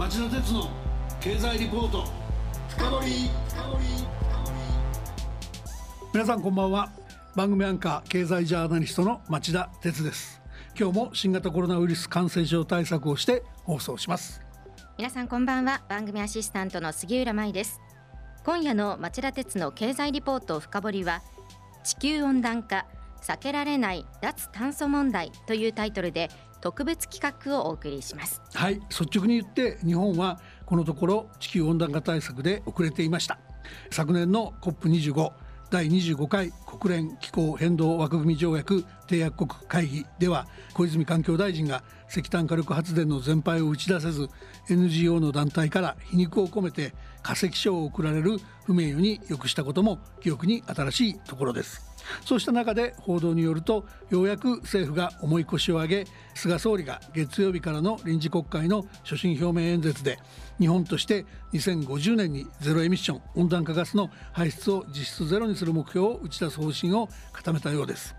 町田鉄の経済リポート。深掘皆さんこんばんは。番組アンカー経済ジャーナリストの町田鉄です。今日も新型コロナウイルス感染症対策をして放送します。皆さんこんばんは。番組アシスタントの杉浦舞です。今夜の町田鉄の経済リポート深掘りは地球温暖化避けられない脱炭素問題というタイトルで特別企画をお送りします。はい率直に言って日本はこのところ地球温暖化対策で遅れていました。昨年の COP25 第25回国連気候変動枠組条約締約国会議では小泉環境大臣が石炭火力発電の全廃を打ち出せず NGO の団体から皮肉を込めて化石賞を贈られる不名誉に良くしたことも記憶に新しいところです。そうした中で報道によるとようやく政府が重い腰を上げ菅総理が月曜日からの臨時国会の所信表明演説で日本として2050年にゼロエミッション温暖化ガスの排出を実質ゼロにする目標を打ち出す方針を固めたようです。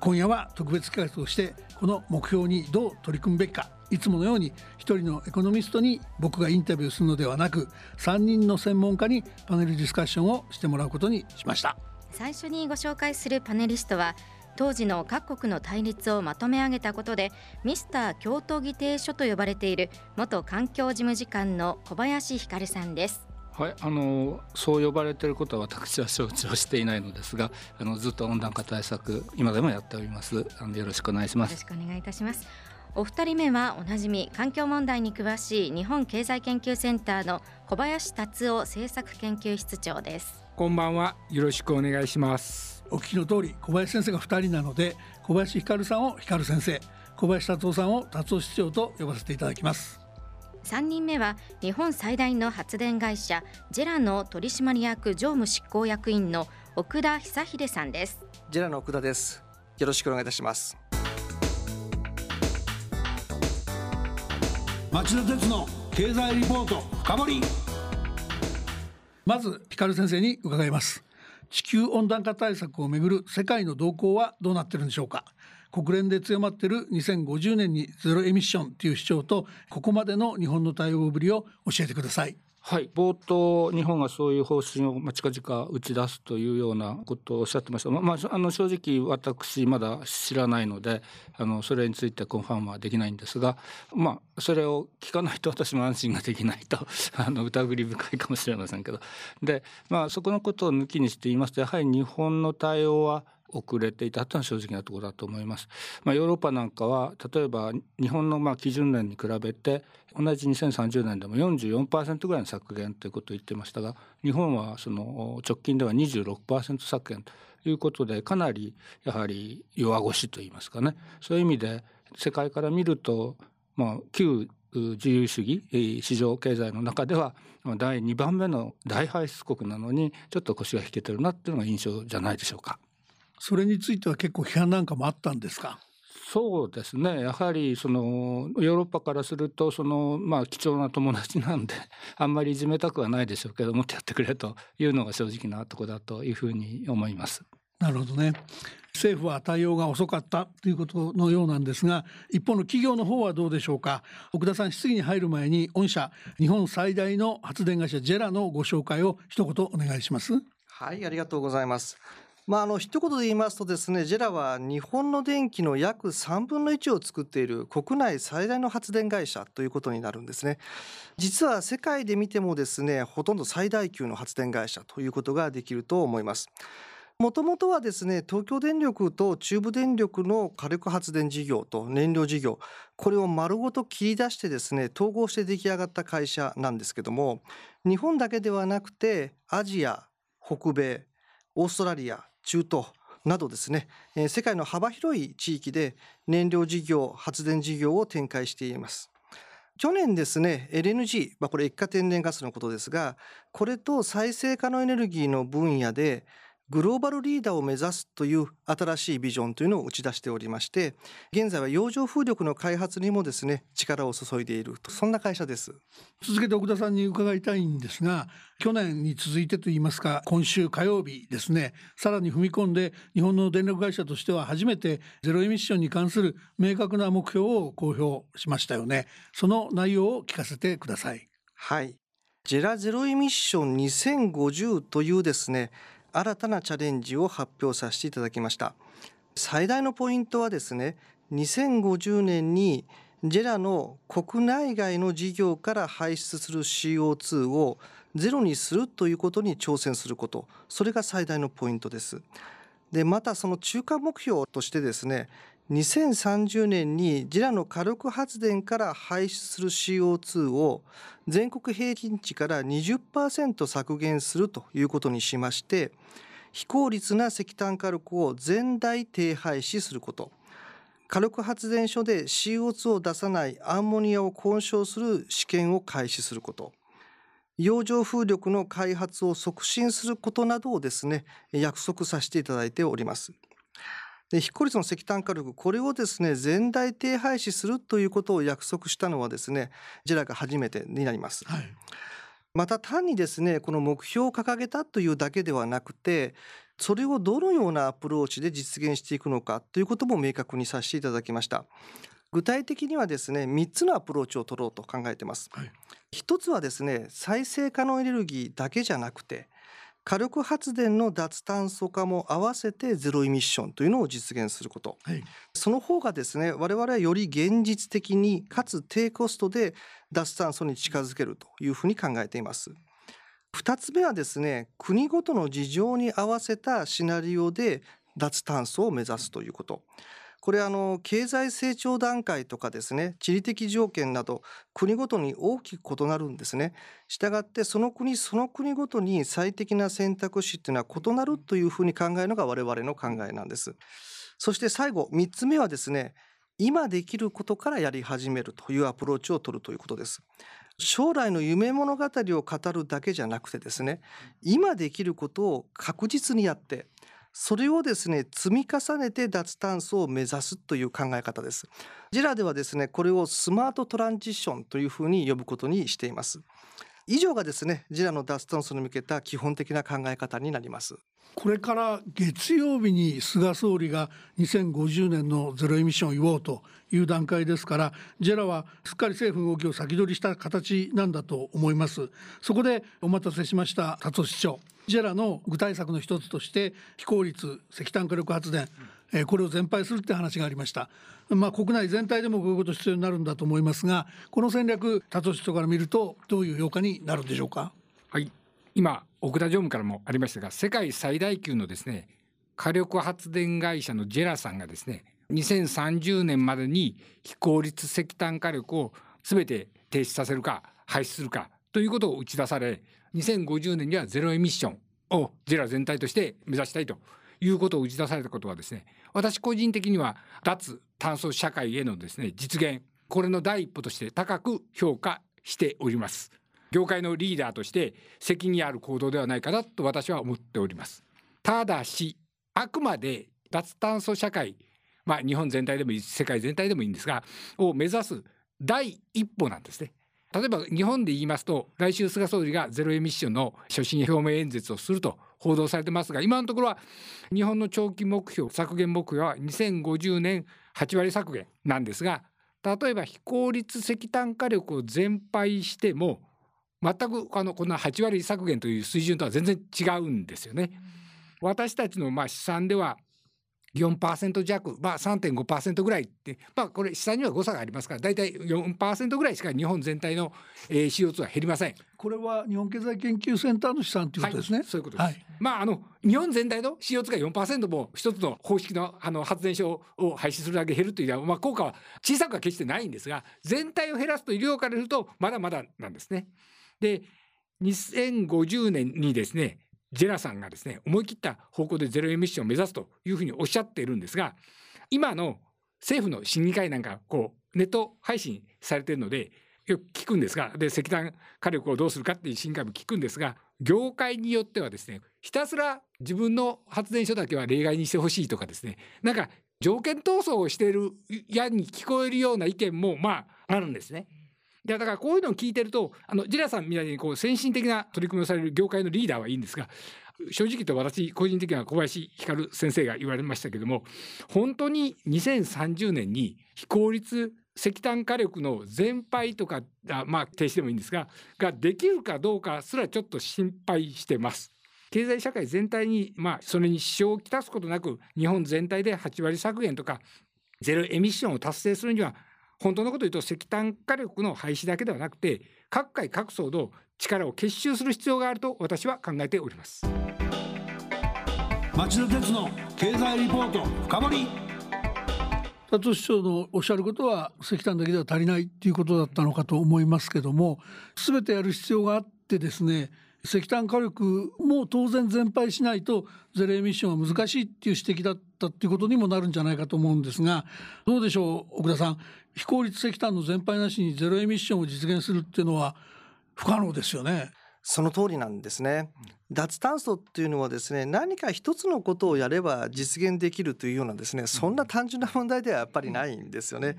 今夜は特別企画としてこの目標にどう取り組むべきかいつものように一人のエコノミストに僕がインタビューするのではなく3人の専門家にパネルディスカッションをしてもらうことにしました。最初にご紹介するパネリストは当時の各国の対立をまとめ上げたことでミスター京都議定書と呼ばれている元環境事務次官の小林光さんですはい、あのそう呼ばれていることは私は承知をしていないのですが、あのずっと温暖化対策今でもやっております。あのよろしくお願いします。よろしくお願いいたします。お二人目はおなじみ環境問題に詳しい日本経済研究センターの小林達夫政策研究室長です。こんばんは。よろしくお願いします。お聞きの通り、小林先生が二人なので、小林光さんを光先生、小林達夫さんを達夫室長と呼ばせていただきます。三人目は日本最大の発電会社ジェラの取締役常務執行役員の奥田久秀さんです。ジェラの奥田です。よろしくお願いいたします。町田鉄の経済リポート深掘り。まず光先生に伺います。地球温暖化対策をめぐる世界の動向はどうなってるんでしょうか？国連で強まっている2050年にゼロエミッションという主張とここまでの日本の対応ぶりを教えてください。はい、冒頭、日本がそういう方針を近々打ち出すというようなことをおっしゃってました。まあ、あの正直、私、まだ知らないので、あのそれについてコンファームはできないんですが、まあ、それを聞かないと私も安心ができないと、あの疑り深いかもしれませんけど、で、まあ、そこのことを抜きにして言いますと、やはり日本の対応は、遅れていたというのは正直なところだと思います。まあ、ヨーロッパなんかは例えば日本のまあ基準年に比べて同じ2030年でも44%ぐらいの削減ということを言ってましたが日本はその直近では26%削減ということでかなりやはり弱腰といいますかねそういう意味で世界から見るとまあ旧自由主義市場経済の中では第2番目の大排出国なのにちょっと腰が引けてるなっていうのが印象じゃないでしょうか。それについては結構批判なんかもあったんですか？そうですね。やはりそのヨーロッパからするとそのまあ貴重な友達なんで あんまりいじめたくはないでしょうけどもっとやってくれというのが正直なとこだというふうに思います。なるほどね。政府は対応が遅かったということのようなんですが一方の企業の方はどうでしょうか？奥田さん質疑に入る前に御社日本最大の発電会社ジェラのご紹介を一言お願いします。はいありがとうございますまあ、あの一言で言いますとですねジェラは日本の電気の約3分の1を作っている国内最大の発電会社ということになるんですね。実は世界で見てもですねほとんど最大級の発電会社ということができると思います。もともとはですね東京電力と中部電力の火力発電事業と燃料事業これを丸ごと切り出してですね統合して出来上がった会社なんですけども日本だけではなくてアジア北米オーストラリア中東などですね、え世界の幅広い地域で燃料事業、発電事業を展開しています。去年ですね、LNG、まあ、これ液化天然ガスのことですが、これと再生可能エネルギーの分野で、グローバルリーダーを目指すという新しいビジョンというのを打ち出しておりまして現在は洋上風力の開発にもですね力を注いでいるとそんな会社です。続けて奥田さんに伺いたいんですが去年に続いてといいますか今週火曜日ですねさらに踏み込んで日本の電力会社としては初めてゼロエミッションに関する明確な目標を公表しましたよね。その内容を聞かせてください。はい。ジェラゼロエミッション2050というですね新たなチャレンジを発表させていただきました。最大のポイントはですね2050年にジェラの国内外の事業から排出する CO2 をゼロにするということに挑戦すること。それが最大のポイントです。でまたその中間目標としてですね2030年にジラの火力発電から排出する CO2 を全国平均値から20%削減するということにしまして非効率な石炭火力を全台停廃止すること火力発電所で CO2 を出さないアンモニアを混焼する試験を開始すること洋上風力の開発を促進することなどをですね約束させていただいております。で非効率の石炭火力これをですね全台停廃止するということを約束したのはですねジェラが初めてになります。はい。また単にですねこの目標を掲げたというだけではなくてそれをどのようなアプローチで実現していくのかということも明確にさせていただきました。具体的にはですね3つのアプローチを取ろうと考えてます、はい、1つはですね再生可能エネルギーだけじゃなくて火力発電の脱炭素化も合わせてゼロエミッションというのを実現すること、はい、その方がですね我々はより現実的にかつ低コストで脱炭素に近づけるというふうに考えています。2つ目はですね国ごとの事情に合わせたシナリオで脱炭素を目指すということこれあの経済成長段階とかですね地理的条件など国ごとに大きく異なるんですね。したがってその国その国ごとに最適な選択肢っていうのは異なるというふうに考えるのが我々の考えなんです。そして最後3つ目はですね今できることからやり始めるというアプローチを取るということです。将来の夢物語を語るだけじゃなくてですね今できることを確実にやってそれをですね積み重ねて脱炭素を目指すという考え方です。ジラではですねこれをスマートトランジションというふうに呼ぶことにしています。以上がですねジラの脱炭素に向けた基本的な考え方になります。これから月曜日に菅総理が2050年のゼロエミッションを言おうという段階ですからジェラはすっかり政府の動きを先取りした形なんだと思います。そこでお待たせしました達市長。ジェラの具体策の一つとして非効率石炭火力発電、えこれを全廃するって話がありました。まあ、国内全体でもこういうこと必要になるんだと思いますがこの戦略達人から見るとどういう評価になるんでしょうか？はい今奥田常務からもありましたが世界最大級のですね火力発電会社のジェラさんがですね2030年までに非効率石炭火力を全て停止させるか廃止するかということを打ち出され2050年にはゼロエミッションをジェラ全体として目指したいということを打ち出されたことはですね私個人的には脱炭素社会へのですね実現これの第一歩として高く評価しております。業界のリーダーとして責任ある行動ではないかなと私は思っております。ただしあくまで脱炭素社会まあ日本全体でもいい世界全体でもいいんですがを目指す第一歩なんですね。例えば日本で言いますと来週菅総理がゼロエミッションの所信表明演説をすると報道されてますが今のところは日本の長期目標削減目標は2050年8割削減なんですが例えば非効率石炭火力を全廃しても全くあのこんな8割削減という水準とは全然違うんですよね。私たちのまあ試算では4%弱、まあ、3.5%ぐらいって、まあ、これ下には誤差がありますから大体4%ぐらいしか日本全体の、えー、CO2 は減りません。これは日本経済研究センターの試算ということですね。はい、そういうことです。はい、まああの日本全体の CO2 が4%も一つの方式のあの発電所を廃止するだけ減るというのは、まあ、効果は小さくは決してないんですが全体を減らすと医療からするとまだまだなんですね。で2050年にですねジェラさんがですね思い切った方向でゼロエミッションを目指すというふうにおっしゃっているんですが今の政府の審議会なんかこうネット配信されているのでよく聞くんですがで石炭火力をどうするかっていう審議会も聞くんですが業界によってはですねひたすら自分の発電所だけは例外にしてほしいとかですねなんか条件闘争をしているやに聞こえるような意見もまああるんですね。だからこういうのを聞いてるとあのジラさんみたいにこう先進的な取り組みをされる業界のリーダーはいいんですが正直と私個人的には小林光先生が言われましたけども本当に2030年に非効率石炭火力の全廃とかまあ停止でもいいんですがができるかどうかすらちょっと心配してます。経済社会全体にまあそれに支障をきたすことなく日本全体で8割削減とかゼロエミッションを達成するには本当のことを言うと石炭火力の廃止だけではなくて各界各層の力を結集する必要があると私は考えております。町田鉄の経済リポート深掘佐藤市長のおっしゃることは石炭だけでは足りないっていうことだったのかと思いますけども全てやる必要があってですね石炭火力も当然全廃しないとゼロエミッションは難しいっていう指摘だったっていうことにもなるんじゃないかと思うんですがどうでしょう奥田さん非効率石炭の全廃なしにゼロエミッションを実現するっていうのは不可能ですよね。その通りなんですね。脱炭素っていうのはですね何か一つのことをやれば実現できるというようなですねそんな単純な問題ではやっぱりないんですよね。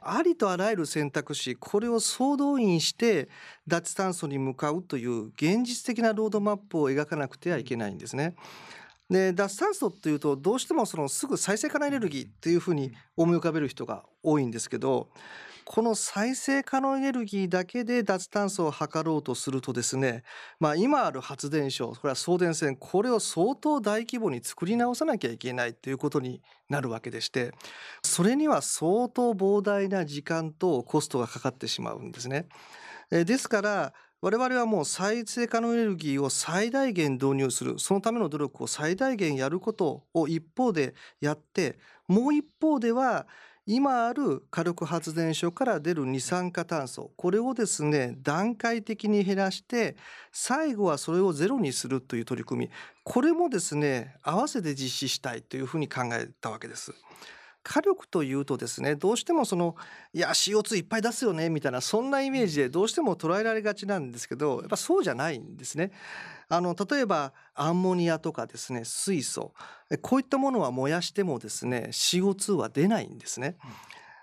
ありとあらゆる選択肢これを総動員して脱炭素に向かうという現実的なロードマップを描かなくてはいけないんですね。で脱炭素っていうとどうしてもそのすぐ再生可能エネルギーっていうふうに思い浮かべる人が多いんですけどこの再生可能エネルギーだけで脱炭素を図ろうとするとですね、まあ、今ある発電所これは送電線これを相当大規模に作り直さなきゃいけないということになるわけでしてそれには相当膨大な時間とコストがかかってしまうんですね。ですから我々はもう再生可能エネルギーを最大限導入するそのための努力を最大限やることを一方でやってもう一方では今ある火力発電所から出る二酸化炭素これをですね段階的に減らして最後はそれをゼロにするという取り組みこれもですね合わせて実施したいというふうに考えたわけです。火力というとですねどうしてもそのいや CO2 いっぱい出すよねみたいなそんなイメージでどうしても捉えられがちなんですけどやっぱそうじゃないんですね。あの例えばアンモニアとかですね水素こういったものは燃やしてもですね CO2 は出ないんですね。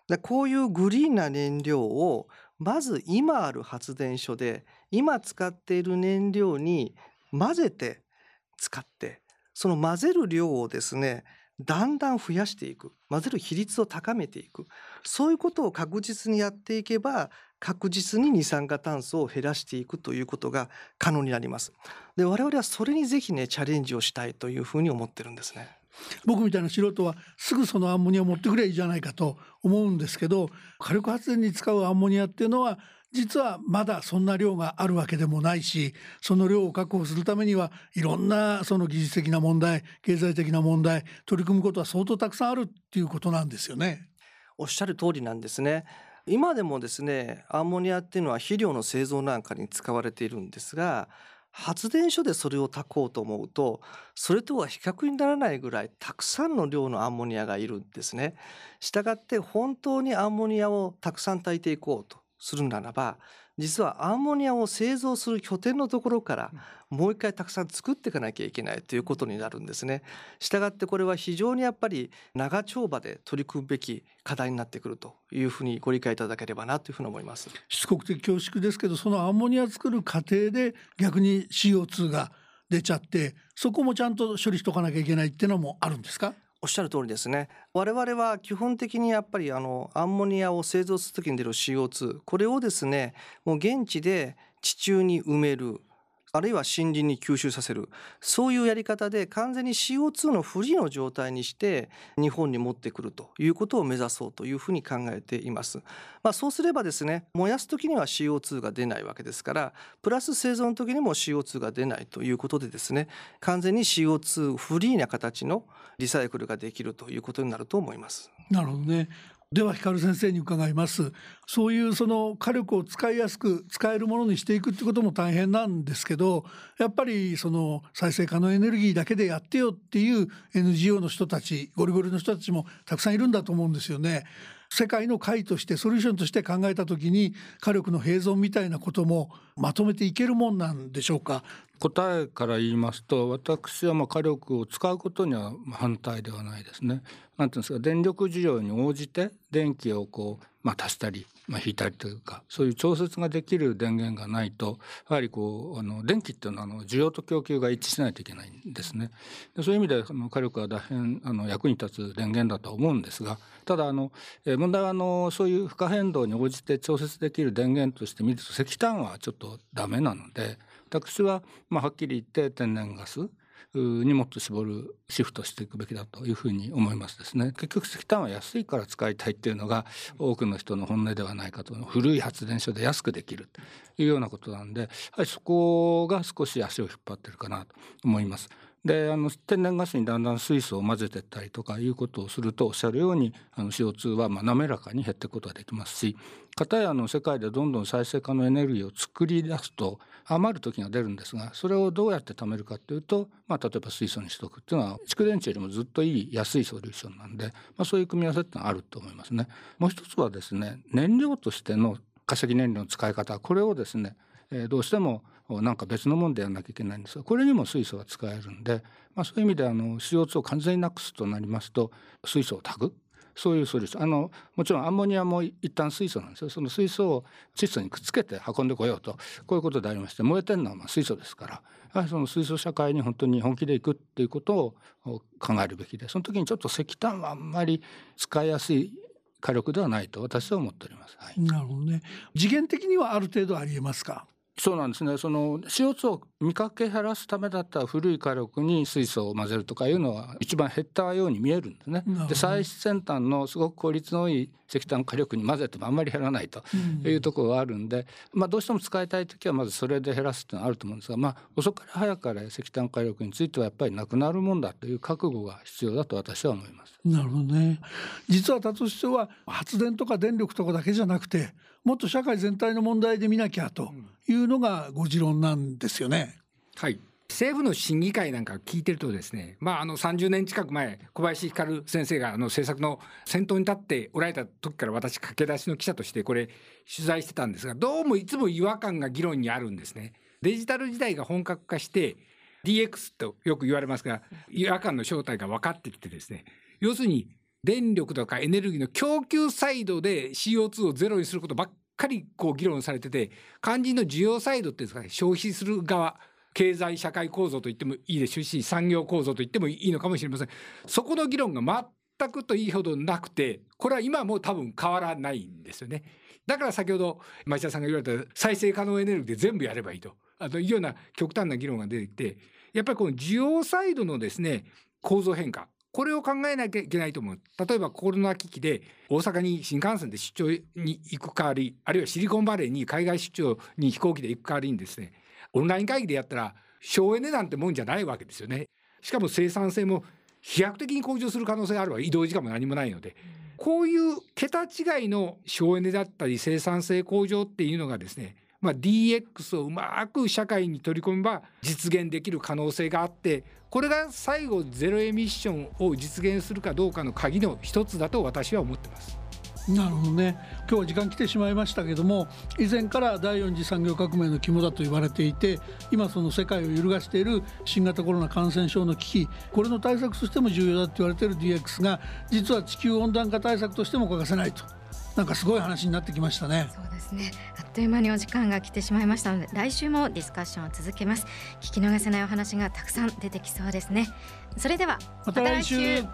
でこういうグリーンな燃料をまず今ある発電所で今使っている燃料に混ぜて使ってその混ぜる量をですねだんだん増やしていく。混ぜる比率を高めていく。そういうことを確実にやっていけば確実に二酸化炭素を減らしていくということが可能になります。で我々はそれにぜひねチャレンジをしたいというふうに思ってるんですね。僕みたいな素人はすぐそのアンモニアを持ってくればいいじゃないかと思うんですけど火力発電に使うアンモニアっていうのは実はまだそんな量があるわけでもないしその量を確保するためにはいろんなその技術的な問題経済的な問題取り組むことは相当たくさんあるっていうことなんですよね。おっしゃる通りなんですね。今でもですねアンモニアっていうのは肥料の製造なんかに使われているんですが発電所でそれを炊こうと思うとそれとは比較にならないぐらいたくさんの量のアンモニアがいるんですね。したがって本当にアンモニアをたくさん炊いていこうとするならば実はアンモニアを製造する拠点のところからもう一回たくさん作っていかなきゃいけないということになるんですね。したがってこれは非常にやっぱり長丁場で取り組むべき課題になってくるというふうにご理解いただければなというふうに思います。しつこくて恐縮ですけどそのアンモニア作る過程で逆に CO2 が出ちゃってそこもちゃんと処理しとかなきゃいけないっていうのもあるんですか？おっしゃる通りですね。我々は基本的にやっぱりあのアンモニアを製造する時に出る CO2 これをですねもう現地で地中に埋める。あるいは森林に吸収させるそういうやり方で完全に CO2 のフリーの状態にして日本に持ってくるということを目指そうというふうに考えています。まあ、そうすればですね燃やす時には CO2 が出ないわけですからプラス製造の時にも CO2 が出ないということでですね完全に CO2 フリーな形のリサイクルができるということになると思います。なるほどね。では光先生に伺いますそういうその火力を使いやすく使えるものにしていくってことも大変なんですけどやっぱりその再生可能エネルギーだけでやってよっていう NGO の人たちゴリゴリの人たちもたくさんいるんだと思うんですよね。世界の会としてソリューションとして考えた時に火力の併存みたいなこともまとめていけるもんなんでしょうか？答えから言いますと私はまあ火力を使うことには反対ではないですね。なんていうんですか電力需要に応じて電気をこう、まあ、足したり、まあ、引いたりというかそういう調節ができる電源がないとやはりこうあの電気っていうのはあの需要と供給が一致しないといけないんですね。でそういう意味であの火力は大変あの役に立つ電源だと思うんですがただあの問題はあのそういう負荷変動に応じて調節できる電源として見ると石炭はちょっとダメなので。私は、まあ、はっきり言って天然ガスにもっと絞るシフトしていくべきだというふうに思いますですね結局石炭は安いから使いたいっていうのが多くの人の本音ではないかと古い発電所で安くできるというようなことなんで、はい、そこが少し足を引っ張ってるかなと思います。であの天然ガスにだんだん水素を混ぜてったりとかいうことをするとおっしゃるようにあの CO2 はまあ滑らかに減っていくことができますしかたやの世界でどんどん再生可能エネルギーを作り出すと余る時が出るんですがそれをどうやって貯めるかというと、まあ、例えば水素にしとくっていうのは蓄電池よりもずっといい安いソリューションなんで、まあ、そういう組み合わせってのはあると思いますね。もう一つはですね燃料としての化石燃料の使い方。これをですねえどうしてもなんか別のものでやらなきゃいけないんですがこれにも水素が使えるんで、まあ、そういう意味であの CO2 を完全になくすとなりますと水素を炊く。そういうソリューションあのもちろんアンモニアも一旦水素なんですよその水素を窒素にくっつけて運んでこようとこういうことでありまして燃えてるのはまあ水素ですからやはりその水素社会に本当に本気でいくっていうことを考えるべきでその時にちょっと石炭はあんまり使いやすい火力ではないと私は思っております。はい、なるほどね。次元的にはある程度ありえますか？そうなんですねその CO2 を見かけ減らすためだったら古い火力に水素を混ぜるとかいうのは一番減ったように見えるんですね。で最先端のすごく効率のいい石炭火力に混ぜてもあんまり減らないというところがあるんで、うん、まあ、どうしても使いたい時はまずそれで減らすっていうのはあると思うんですが、まあ、遅かれ早かれ石炭火力についてはやっぱりなくなるもんだという覚悟が必要だと私は思います。なるほどね実は達市長は発電とか電力とかだけじゃなくてもっと社会全体の問題で見なきゃというのがご持論なんですよね。はい政府の審議会なんか聞いてるとですね、まあ、あの30年近く前小林光先生があの政策の先頭に立っておられた時から私駆け出しの記者としてこれ取材してたんですがどうもいつも違和感が議論にあるんですね。デジタル時代が本格化して DX とよく言われますが違和感の正体が分かってきてですね要するに電力とかエネルギーの供給サイドで CO2 をゼロにすることばっかりこう議論されてて肝心の需要サイドっていうんですかね消費する側経済社会構造と言ってもいいでしょうし産業構造と言ってもいいのかもしれません。そこの議論が全くといいほどなくてこれは今も多分変わらないんですよね。だから先ほど町田さんが言われた再生可能エネルギーで全部やればいいと。あというような極端な議論が出てきてやっぱりこの需要サイドのですね構造変化これを考えなきゃいけないと思う。例えばコロナ危機で大阪に新幹線で出張に行く代わり、あるいはシリコンバレーに海外出張に飛行機で行く代わりにですね、オンライン会議でやったら省エネなんてもんじゃないわけですよね。しかも生産性も飛躍的に向上する可能性があるわ移動時間も何もないので。こういう桁違いの省エネだったり生産性向上っていうのがですねまあ、DX をうまく社会に取り込めば実現できる可能性があってこれが最後ゼロエミッションを実現するかどうかの鍵の一つだと私は思ってます。なるほどね今日は時間来てしまいましたけども以前から第4次産業革命の肝だと言われていて今その世界を揺るがしている新型コロナ感染症の危機これの対策としても重要だと言われている DX が実は地球温暖化対策としても欠かせないとなんかすごい話になってきましたね。そうですね。あっという間にお時間が来てしまいましたので来週もディスカッションを続けます。聞き逃せないお話がたくさん出てきそうですね。それではまた来週,、ま